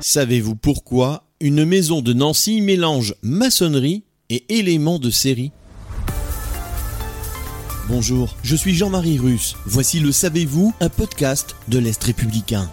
Savez-vous pourquoi une maison de Nancy mélange maçonnerie et éléments de série? Bonjour, je suis Jean-Marie Russe. Voici le Savez-vous, un podcast de l'Est républicain.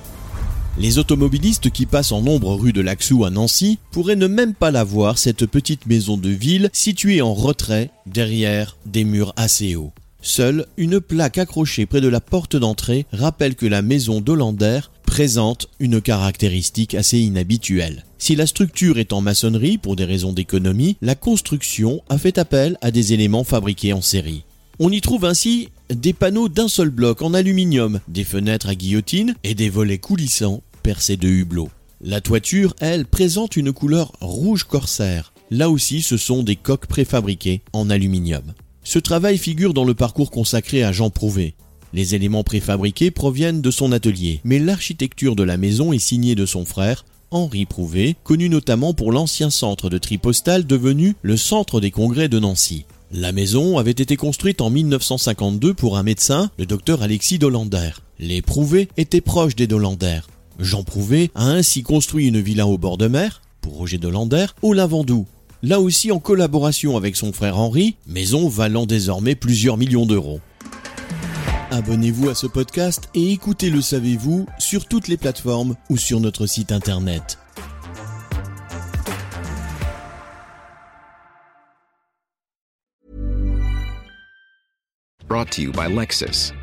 Les automobilistes qui passent en nombre rue de Laxou à Nancy pourraient ne même pas la voir, cette petite maison de ville située en retrait derrière des murs assez hauts. Seule une plaque accrochée près de la porte d'entrée rappelle que la maison d'Hollander présente une caractéristique assez inhabituelle. Si la structure est en maçonnerie pour des raisons d'économie, la construction a fait appel à des éléments fabriqués en série. On y trouve ainsi des panneaux d'un seul bloc en aluminium, des fenêtres à guillotine et des volets coulissants percés de hublots. La toiture, elle, présente une couleur rouge corsaire. Là aussi, ce sont des coques préfabriquées en aluminium. Ce travail figure dans le parcours consacré à Jean Prouvé. Les éléments préfabriqués proviennent de son atelier, mais l'architecture de la maison est signée de son frère, Henri Prouvé, connu notamment pour l'ancien centre de tri postal devenu le centre des congrès de Nancy. La maison avait été construite en 1952 pour un médecin, le docteur Alexis Dolander. Les Prouvé étaient proches des Dolander. Jean Prouvé a ainsi construit une villa au bord de mer, pour Roger Dolander, au Lavandou. Là aussi en collaboration avec son frère Henri, maison valant désormais plusieurs millions d'euros. Abonnez-vous à ce podcast et écoutez Le Savez-vous sur toutes les plateformes ou sur notre site internet. Brought to you by Lexus.